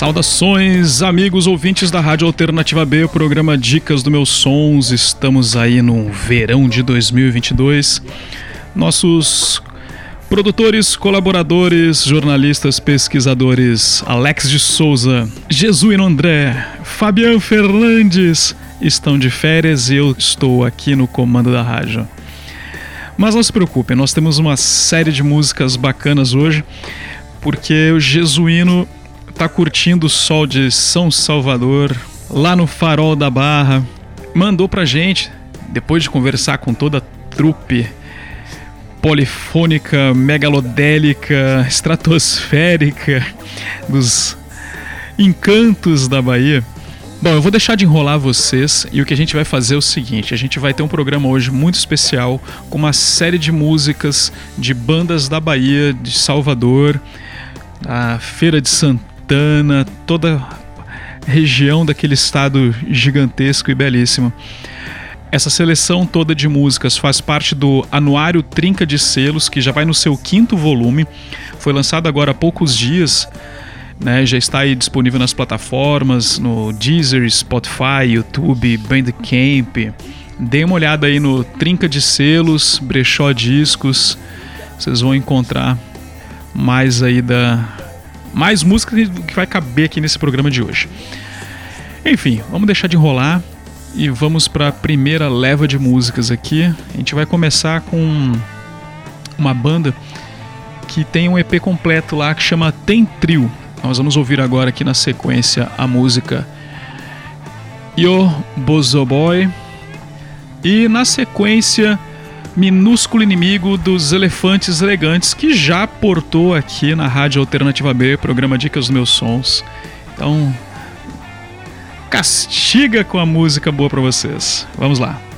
Saudações, amigos ouvintes da Rádio Alternativa B, o programa Dicas do Meus Sons. Estamos aí no verão de 2022. Nossos produtores, colaboradores, jornalistas, pesquisadores Alex de Souza, Jesuíno André, Fabiano Fernandes estão de férias e eu estou aqui no comando da rádio. Mas não se preocupem, nós temos uma série de músicas bacanas hoje, porque o Jesuíno tá curtindo o sol de São Salvador, lá no Farol da Barra. Mandou pra gente, depois de conversar com toda a trupe polifônica, megalodélica, estratosférica dos encantos da Bahia. Bom, eu vou deixar de enrolar vocês e o que a gente vai fazer é o seguinte: a gente vai ter um programa hoje muito especial com uma série de músicas de bandas da Bahia, de Salvador, a Feira de Santana Santana, toda região daquele estado gigantesco e belíssimo. Essa seleção toda de músicas faz parte do Anuário Trinca de Selos, que já vai no seu quinto volume. Foi lançado agora há poucos dias, né? já está aí disponível nas plataformas, no Deezer, Spotify, YouTube, Bandcamp. Dê uma olhada aí no Trinca de Selos, Brechó Discos. Vocês vão encontrar mais aí da, mais música que vai caber aqui nesse programa de hoje. Enfim, vamos deixar de enrolar e vamos para a primeira leva de músicas aqui. A gente vai começar com uma banda que tem um EP completo lá que chama Tem Trio. Nós vamos ouvir agora aqui na sequência a música Yo Bozoboy e na sequência minúsculo inimigo dos elefantes elegantes, que já portou aqui na Rádio Alternativa B, programa Dicas dos Meus Sons. Então, castiga com a música boa para vocês. Vamos lá.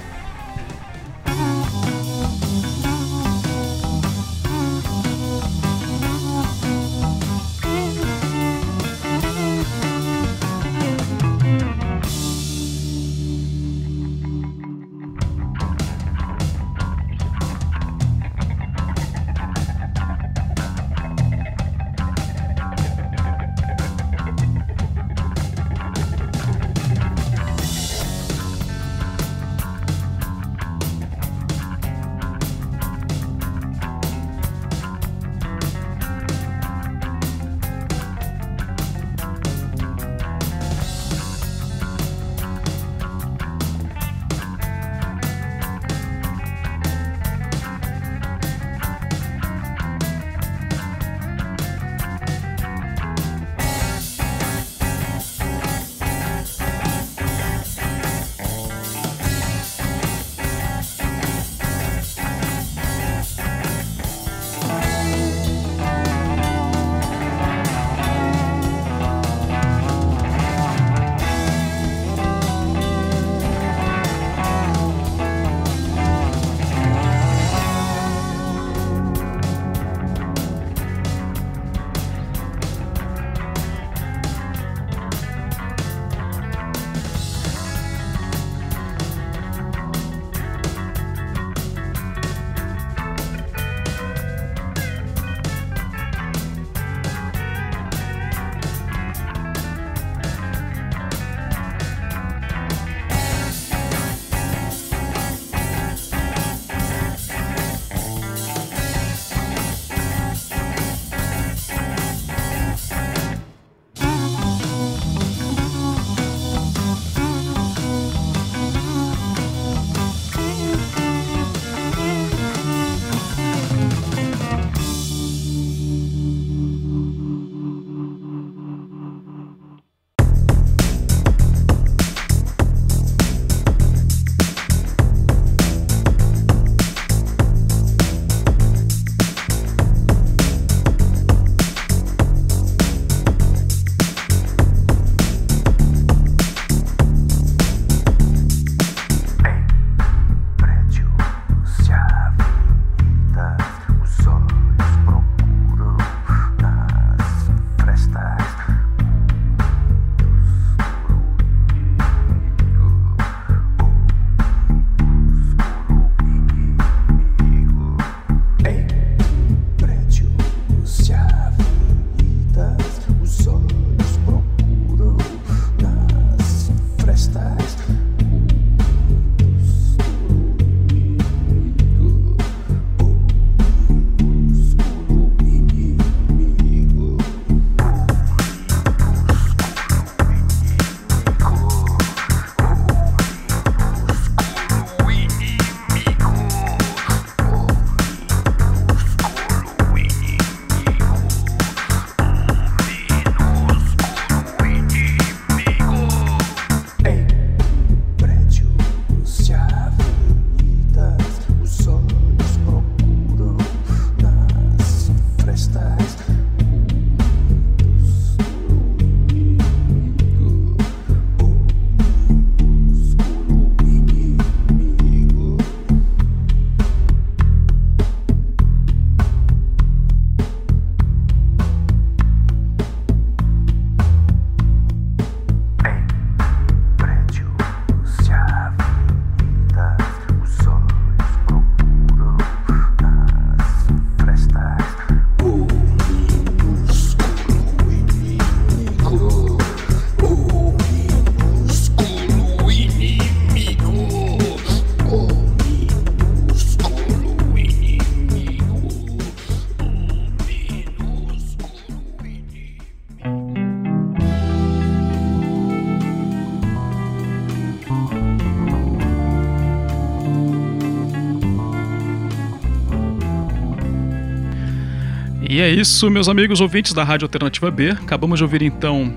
E é isso, meus amigos ouvintes da Rádio Alternativa B. Acabamos de ouvir então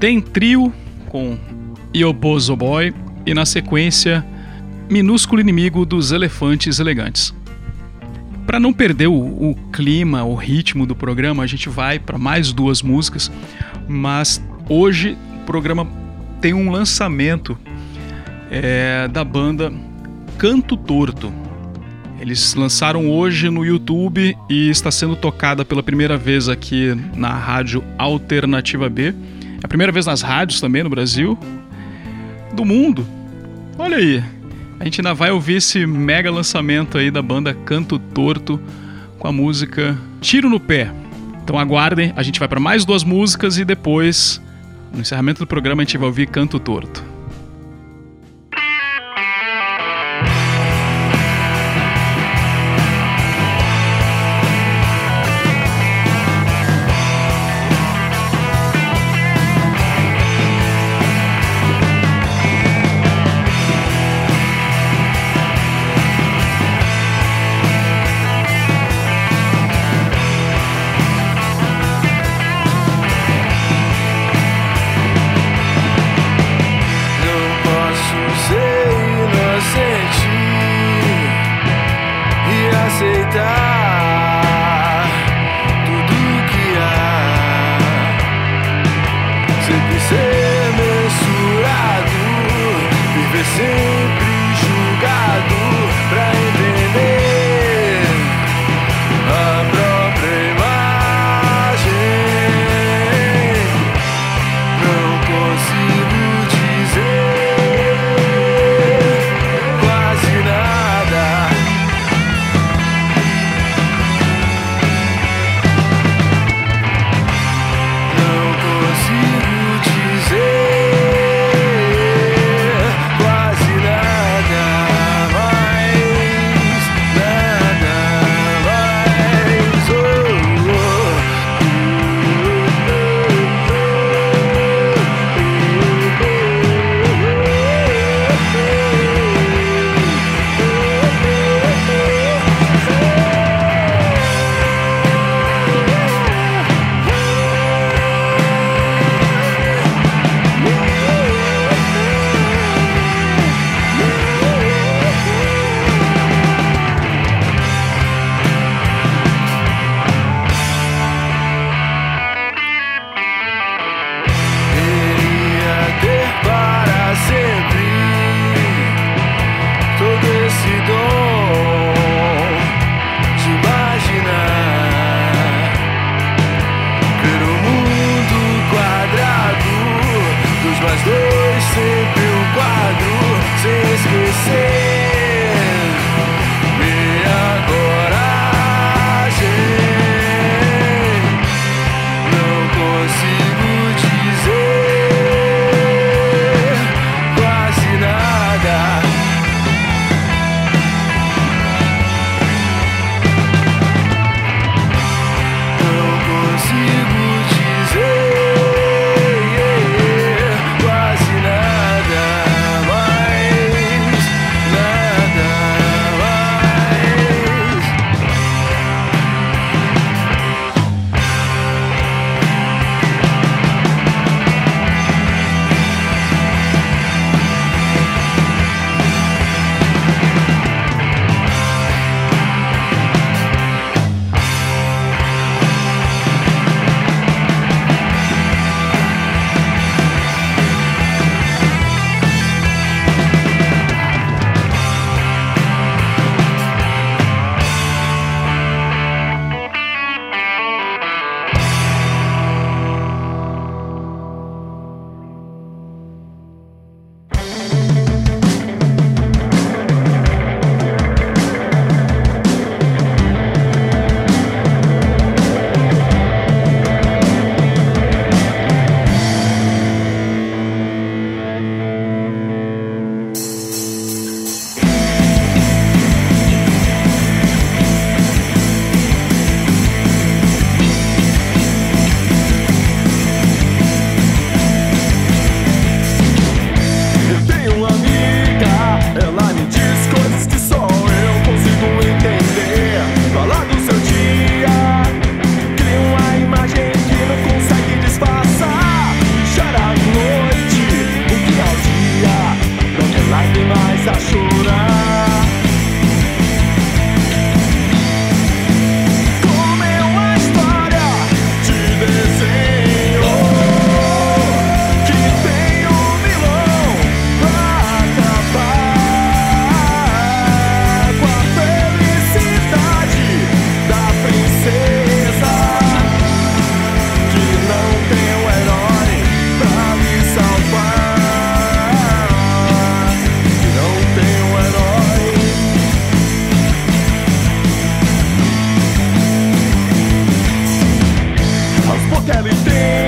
Tem Trio com Iobozo Boy e na sequência Minúsculo Inimigo dos Elefantes Elegantes. Para não perder o, o, clima, o ritmo do programa, a gente vai para mais duas músicas, mas hoje o programa tem um lançamento é, da banda Canto Torto. Eles lançaram hoje no YouTube e está sendo tocada pela primeira vez aqui na rádio Alternativa B. É a primeira vez nas rádios também no Brasil, do mundo. Olha aí, a gente ainda vai ouvir esse mega lançamento aí da banda Canto Torto com a música Tiro no Pé. Então aguardem, a gente vai para mais duas músicas e depois, no encerramento do programa, a gente vai ouvir Canto Torto. tem.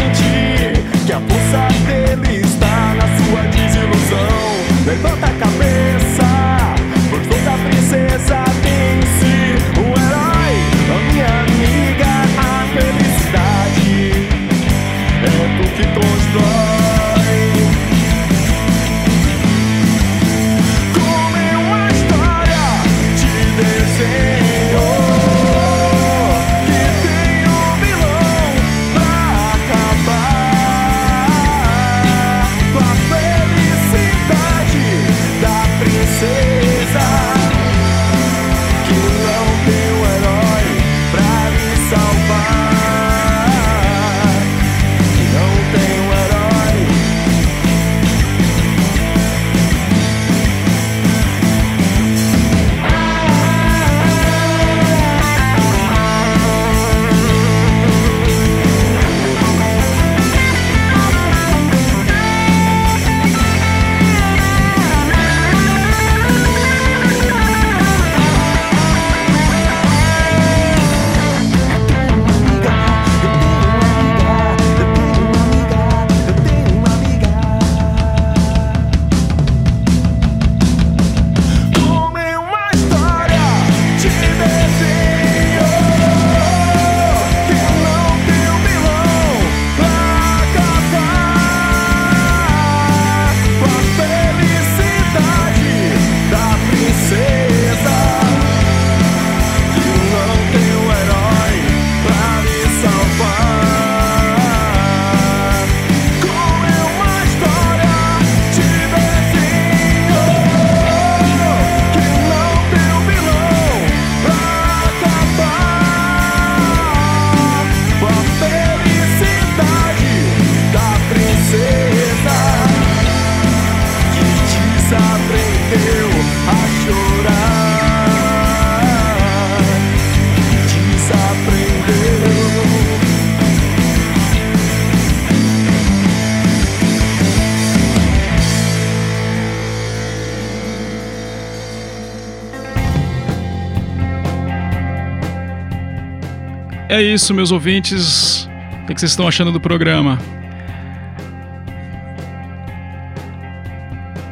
Isso, meus ouvintes. O que vocês estão achando do programa?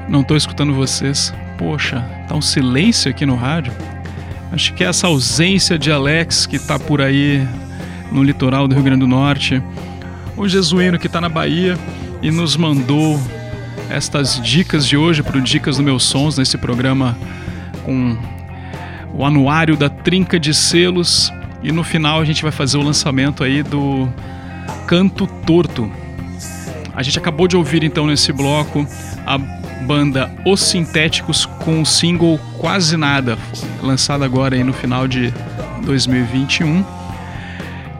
Não estou escutando vocês. Poxa, tá um silêncio aqui no rádio. Acho que é essa ausência de Alex que está por aí no litoral do Rio Grande do Norte. O jesuíno que está na Bahia e nos mandou estas dicas de hoje para o Dicas do Meus Sons nesse programa com o anuário da Trinca de Selos e no final a gente vai fazer o lançamento aí do Canto Torto. A gente acabou de ouvir então nesse bloco a banda Os Sintéticos com o single Quase Nada, lançado agora aí no final de 2021.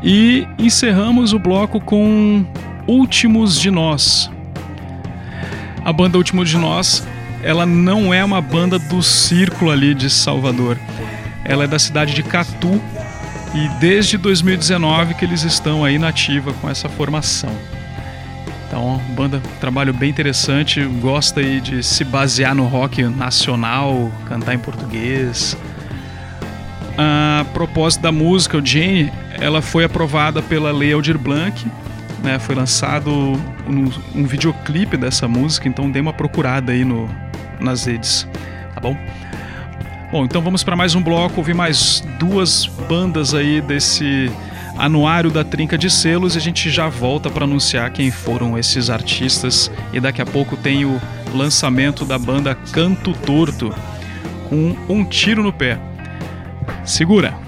E encerramos o bloco com Últimos de Nós. A banda Últimos de Nós, ela não é uma banda do círculo ali de Salvador. Ela é da cidade de Catu e desde 2019 que eles estão aí na ativa com essa formação. Então, banda, trabalho bem interessante, gosta aí de se basear no rock nacional, cantar em português. A propósito da música, o Jane, ela foi aprovada pela Lei Aldir Blanc, né? Foi lançado um, um videoclipe dessa música, então dê uma procurada aí no, nas redes, tá bom? Bom, então vamos para mais um bloco, ouvir mais duas bandas aí desse anuário da Trinca de Selos e a gente já volta para anunciar quem foram esses artistas e daqui a pouco tem o lançamento da banda Canto Torto com um tiro no pé. Segura!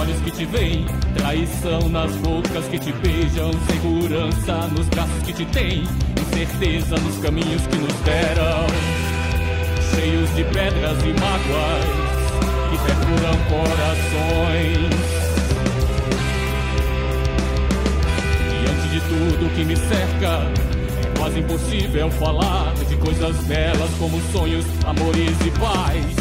olhos que te veem, traição nas bocas que te beijam, segurança nos braços que te têm, incerteza nos caminhos que nos deram, cheios de pedras e mágoas que perfuram corações. Diante de tudo que me cerca, é quase impossível falar de coisas belas como sonhos, amores e paz.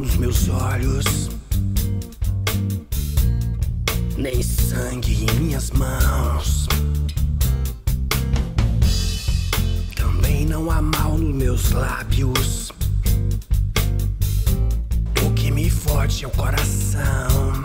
Nos meus olhos, nem sangue em minhas mãos. Também não há mal nos meus lábios. O que me fode é o coração.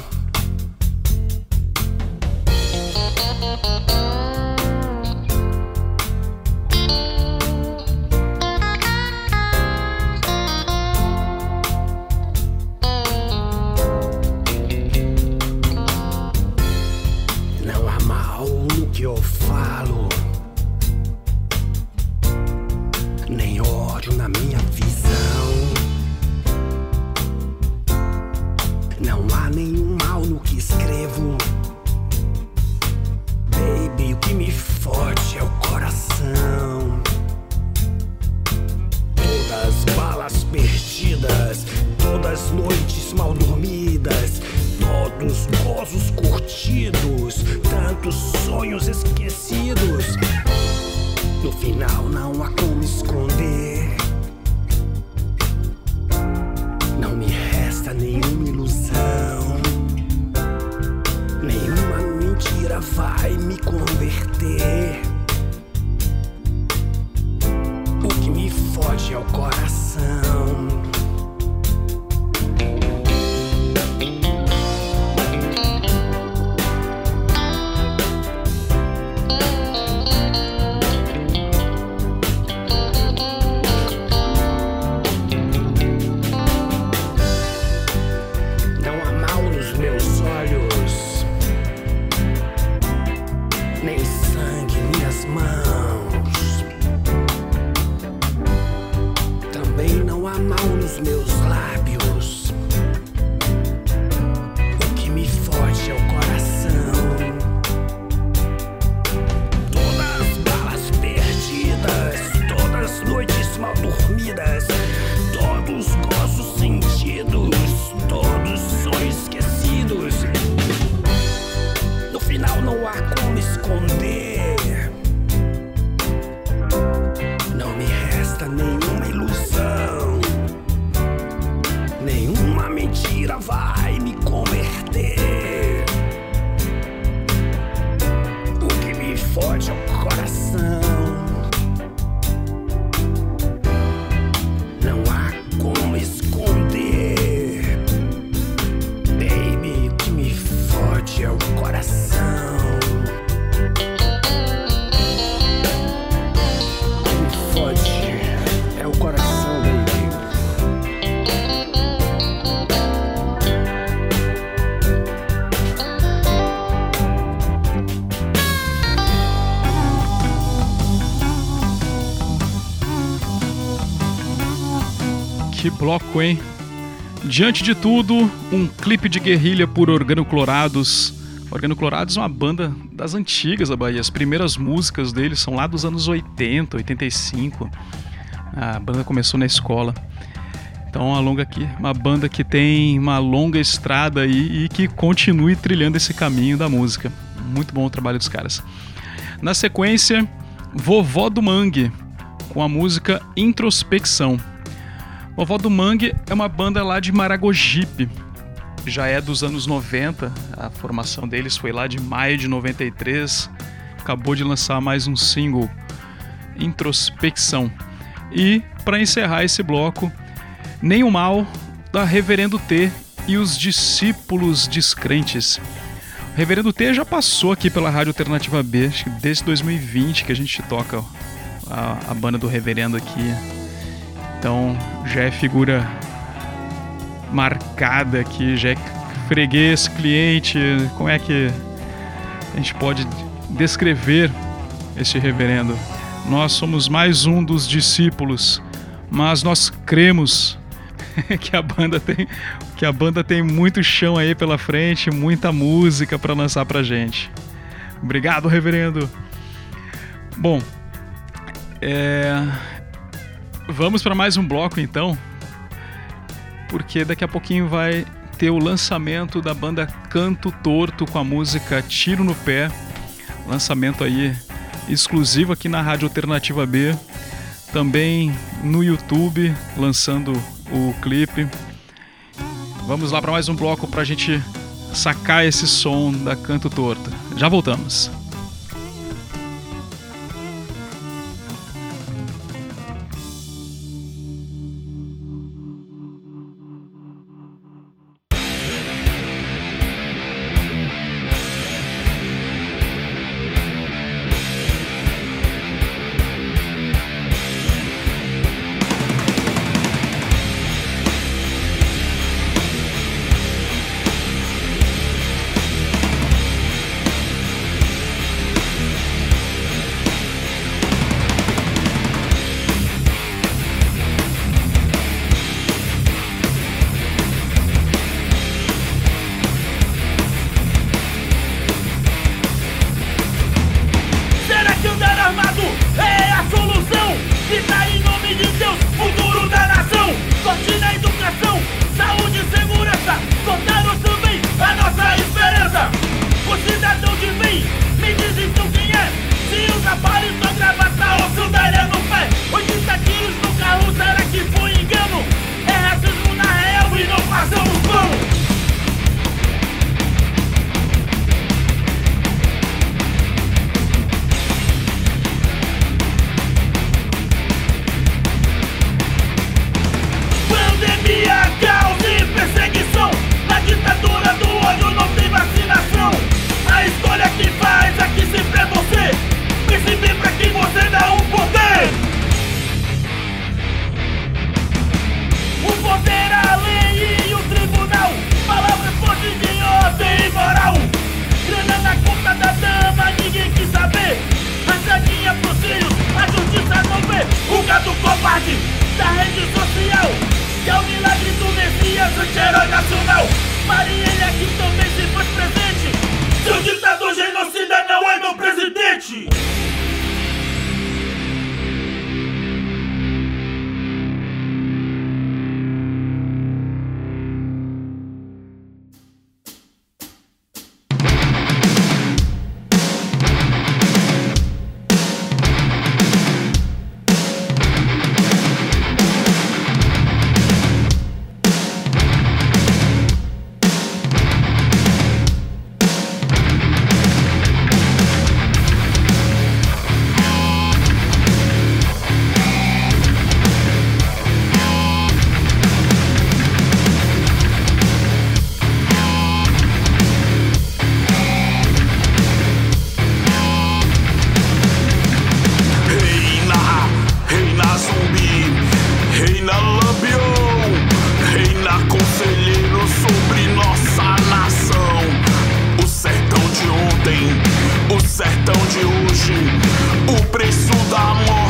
Que bloco, hein? Diante de tudo, um clipe de guerrilha por Organoclorados. Organoclorados é uma banda das antigas da Bahia. As primeiras músicas deles são lá dos anos 80, 85. A banda começou na escola. Então, uma longa aqui, uma banda que tem uma longa estrada aí e que continue trilhando esse caminho da música. Muito bom o trabalho dos caras. Na sequência, Vovó do Mangue, com a música Introspecção. Vovó do Mangue é uma banda lá de Maragogipe. Já é dos anos 90, a formação deles foi lá de maio de 93. Acabou de lançar mais um single, Introspecção. E, para encerrar esse bloco, Nem o Mal, da Reverendo T e os Discípulos Descrentes. O Reverendo T já passou aqui pela Rádio Alternativa B, desde 2020 que a gente toca a, a banda do Reverendo aqui. Então já é figura marcada aqui, já é freguês, cliente. Como é que a gente pode descrever este reverendo? Nós somos mais um dos discípulos, mas nós cremos que a banda tem que a banda tem muito chão aí pela frente, muita música para lançar pra gente. Obrigado, reverendo. Bom, é... vamos para mais um bloco então, porque daqui a pouquinho vai ter o lançamento da banda Canto Torto com a música Tiro no Pé, lançamento aí exclusivo aqui na Rádio Alternativa B, também no YouTube, lançando o clipe. Vamos lá para mais um bloco para a gente sacar esse som da Canto Torto. Já voltamos. ninguém quis saber. Rachadinha pro filho, a justiça não vê. O gato covarde da rede social. Que é o milagre do Messias, anti-herói nacional. Marielle aqui também se faz presente. Seu ditador genocida não é meu presidente. sertão de hoje. O preço da morte.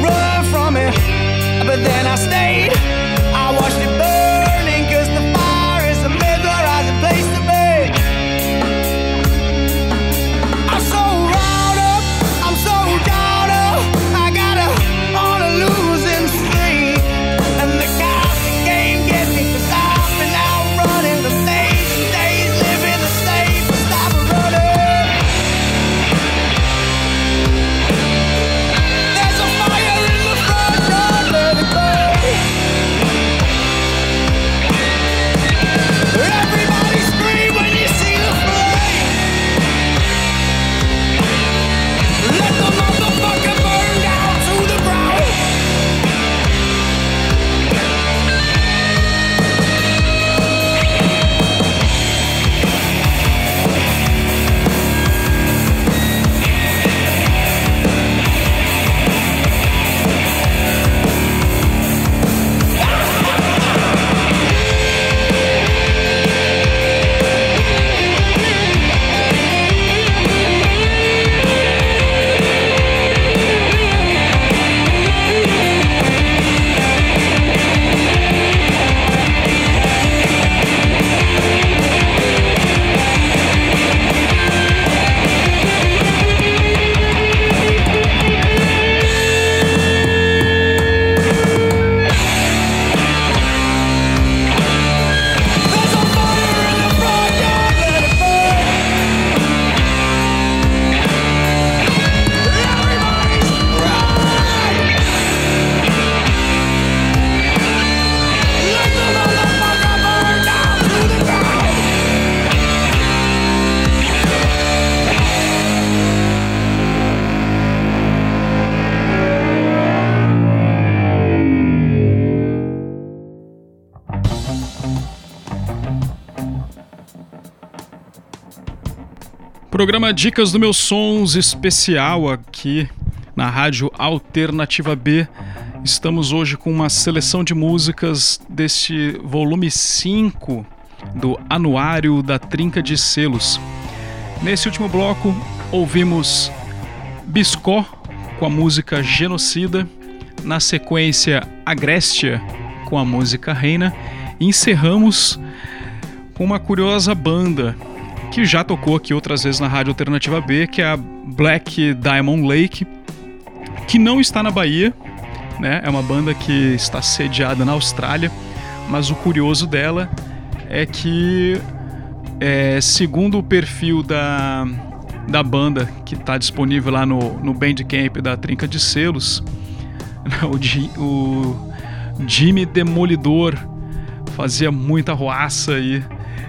Run from it, but then I stayed. Programa Dicas do Meus Sons especial aqui na Rádio Alternativa B. Estamos hoje com uma seleção de músicas deste volume 5 do Anuário da Trinca de Selos. Nesse último bloco, ouvimos Biscó com a música Genocida, na sequência Agrestia com a música Reina, e encerramos com uma curiosa banda que já tocou aqui outras vezes na Rádio Alternativa B, que é a Black Diamond Lake, que não está na Bahia, né? É uma banda que está sediada na Austrália, mas o curioso dela é que, é, segundo o perfil da, da banda que está disponível lá no, no Bandcamp da Trinca de Selos, o, o Jimmy Demolidor fazia muita roaça aí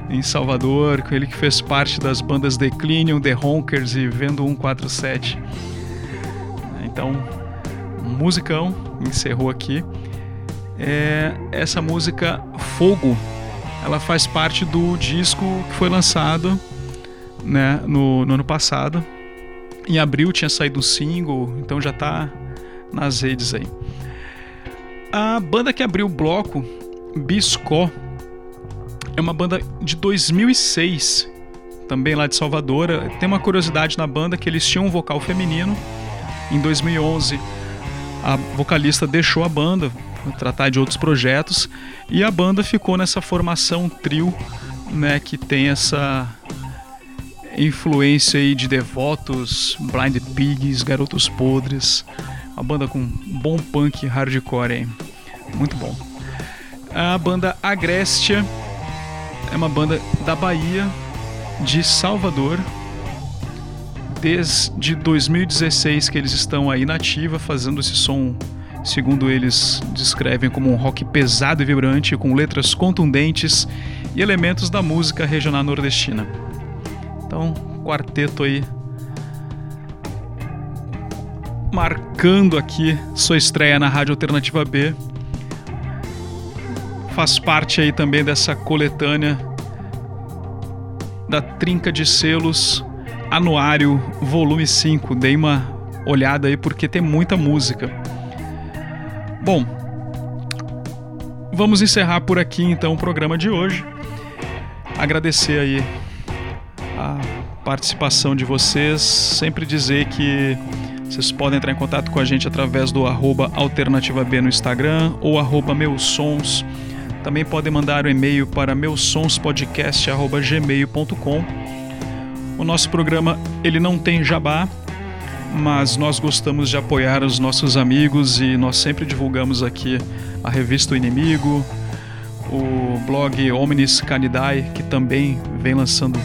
em Salvador, com ele que fez parte das bandas Declinium, The Honkers e Vendo 147. Então, musicão, encerrou aqui. É, essa música Fogo, ela faz parte do disco que foi lançado né, no, no ano passado. Em abril tinha saído o single, então já está nas redes aí. A banda que abriu o bloco, Biscó, é uma banda de 2006, também lá de Salvador. Tem uma curiosidade na banda que eles tinham um vocal feminino. Em 2011, a vocalista deixou a banda para tratar de outros projetos e a banda ficou nessa formação trio, né, que tem essa influência aí de Devotos, Blind Pigs, Garotos Podres, uma banda com bom punk hardcore aí. Muito bom. A banda Agrestia é uma banda da Bahia, de Salvador. Desde 2016 que eles estão aí na ativa, fazendo esse som, segundo eles descrevem como um rock pesado e vibrante, com letras contundentes e elementos da música regional nordestina. Então, quarteto aí marcando aqui sua estreia na Rádio Alternativa B faz parte aí também dessa coletânea da Trinca de Selos Anuário Volume 5. Dei uma olhada aí porque tem muita música. Bom, vamos encerrar por aqui então o programa de hoje. Agradecer aí a participação de vocês, sempre dizer que vocês podem entrar em contato com a gente através do arroba alternativa B no Instagram ou arroba meus sons também podem mandar um e-mail para meusonspodcast.gmail.com. O nosso programa ele não tem jabá, mas nós gostamos de apoiar os nossos amigos e nós sempre divulgamos aqui a revista O Inimigo, o blog Omnis Canidae, que também vem lançando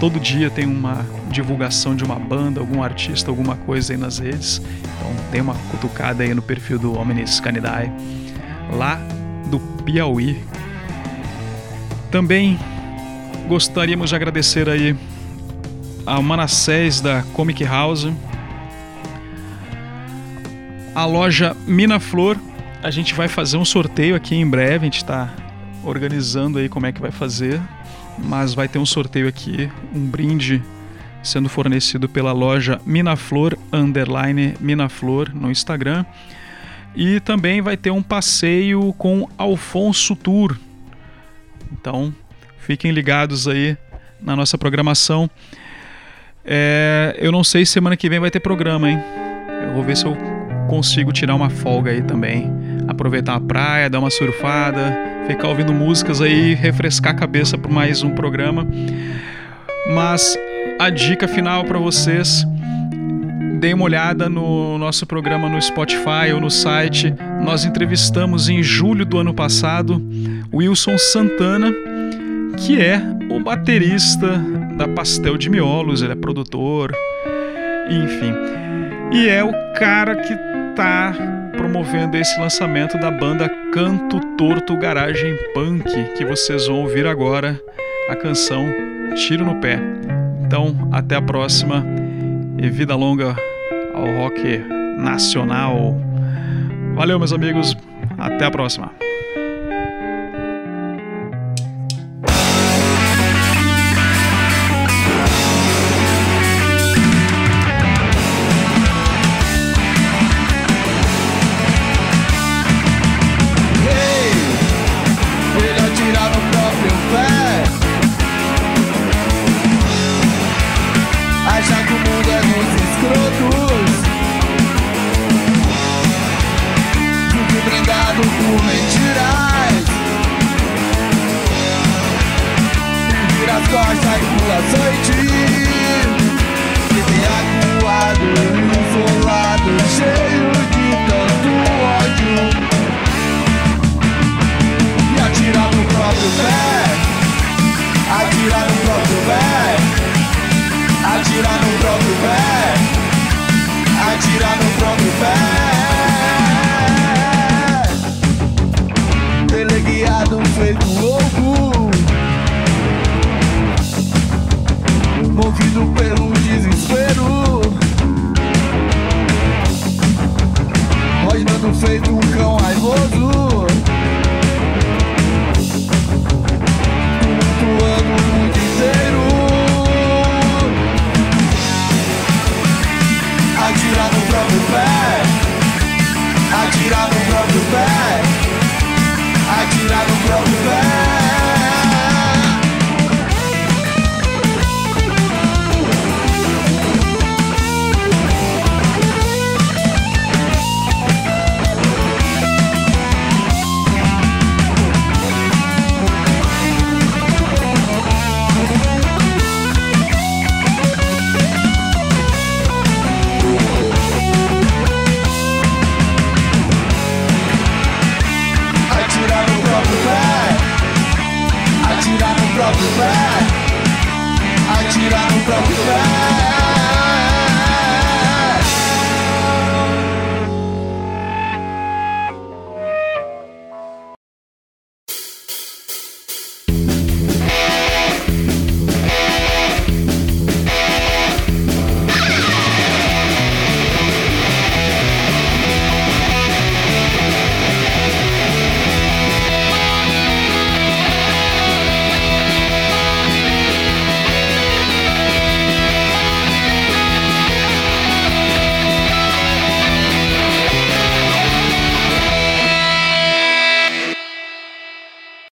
todo dia tem uma divulgação de uma banda, algum artista, alguma coisa aí nas redes. Então tem uma cutucada aí no perfil do Omnis Canidae. Lá do Piauí. Também gostaríamos de agradecer aí a Manassés da Comic House, a loja Mina Flor. A gente vai fazer um sorteio aqui em breve, a gente está organizando aí como é que vai fazer, mas vai ter um sorteio aqui, um brinde sendo fornecido pela loja Minaflor underline Minaflor no Instagram. E também vai ter um passeio com Alfonso Tour. Então, fiquem ligados aí na nossa programação. É, eu não sei se semana que vem vai ter programa, hein? Eu vou ver se eu consigo tirar uma folga aí também. Aproveitar a praia, dar uma surfada, ficar ouvindo músicas aí, refrescar a cabeça por mais um programa. Mas a dica final para vocês Dê uma olhada no nosso programa no Spotify ou no site. Nós entrevistamos em julho do ano passado Wilson Santana, que é o baterista da Pastel de Miolos, ele é produtor, enfim. E é o cara que tá promovendo esse lançamento da banda Canto Torto Garagem Punk, que vocês vão ouvir agora a canção Tiro no Pé. Então, até a próxima e vida longa ao rock nacional. Valeu, meus amigos. Até a próxima.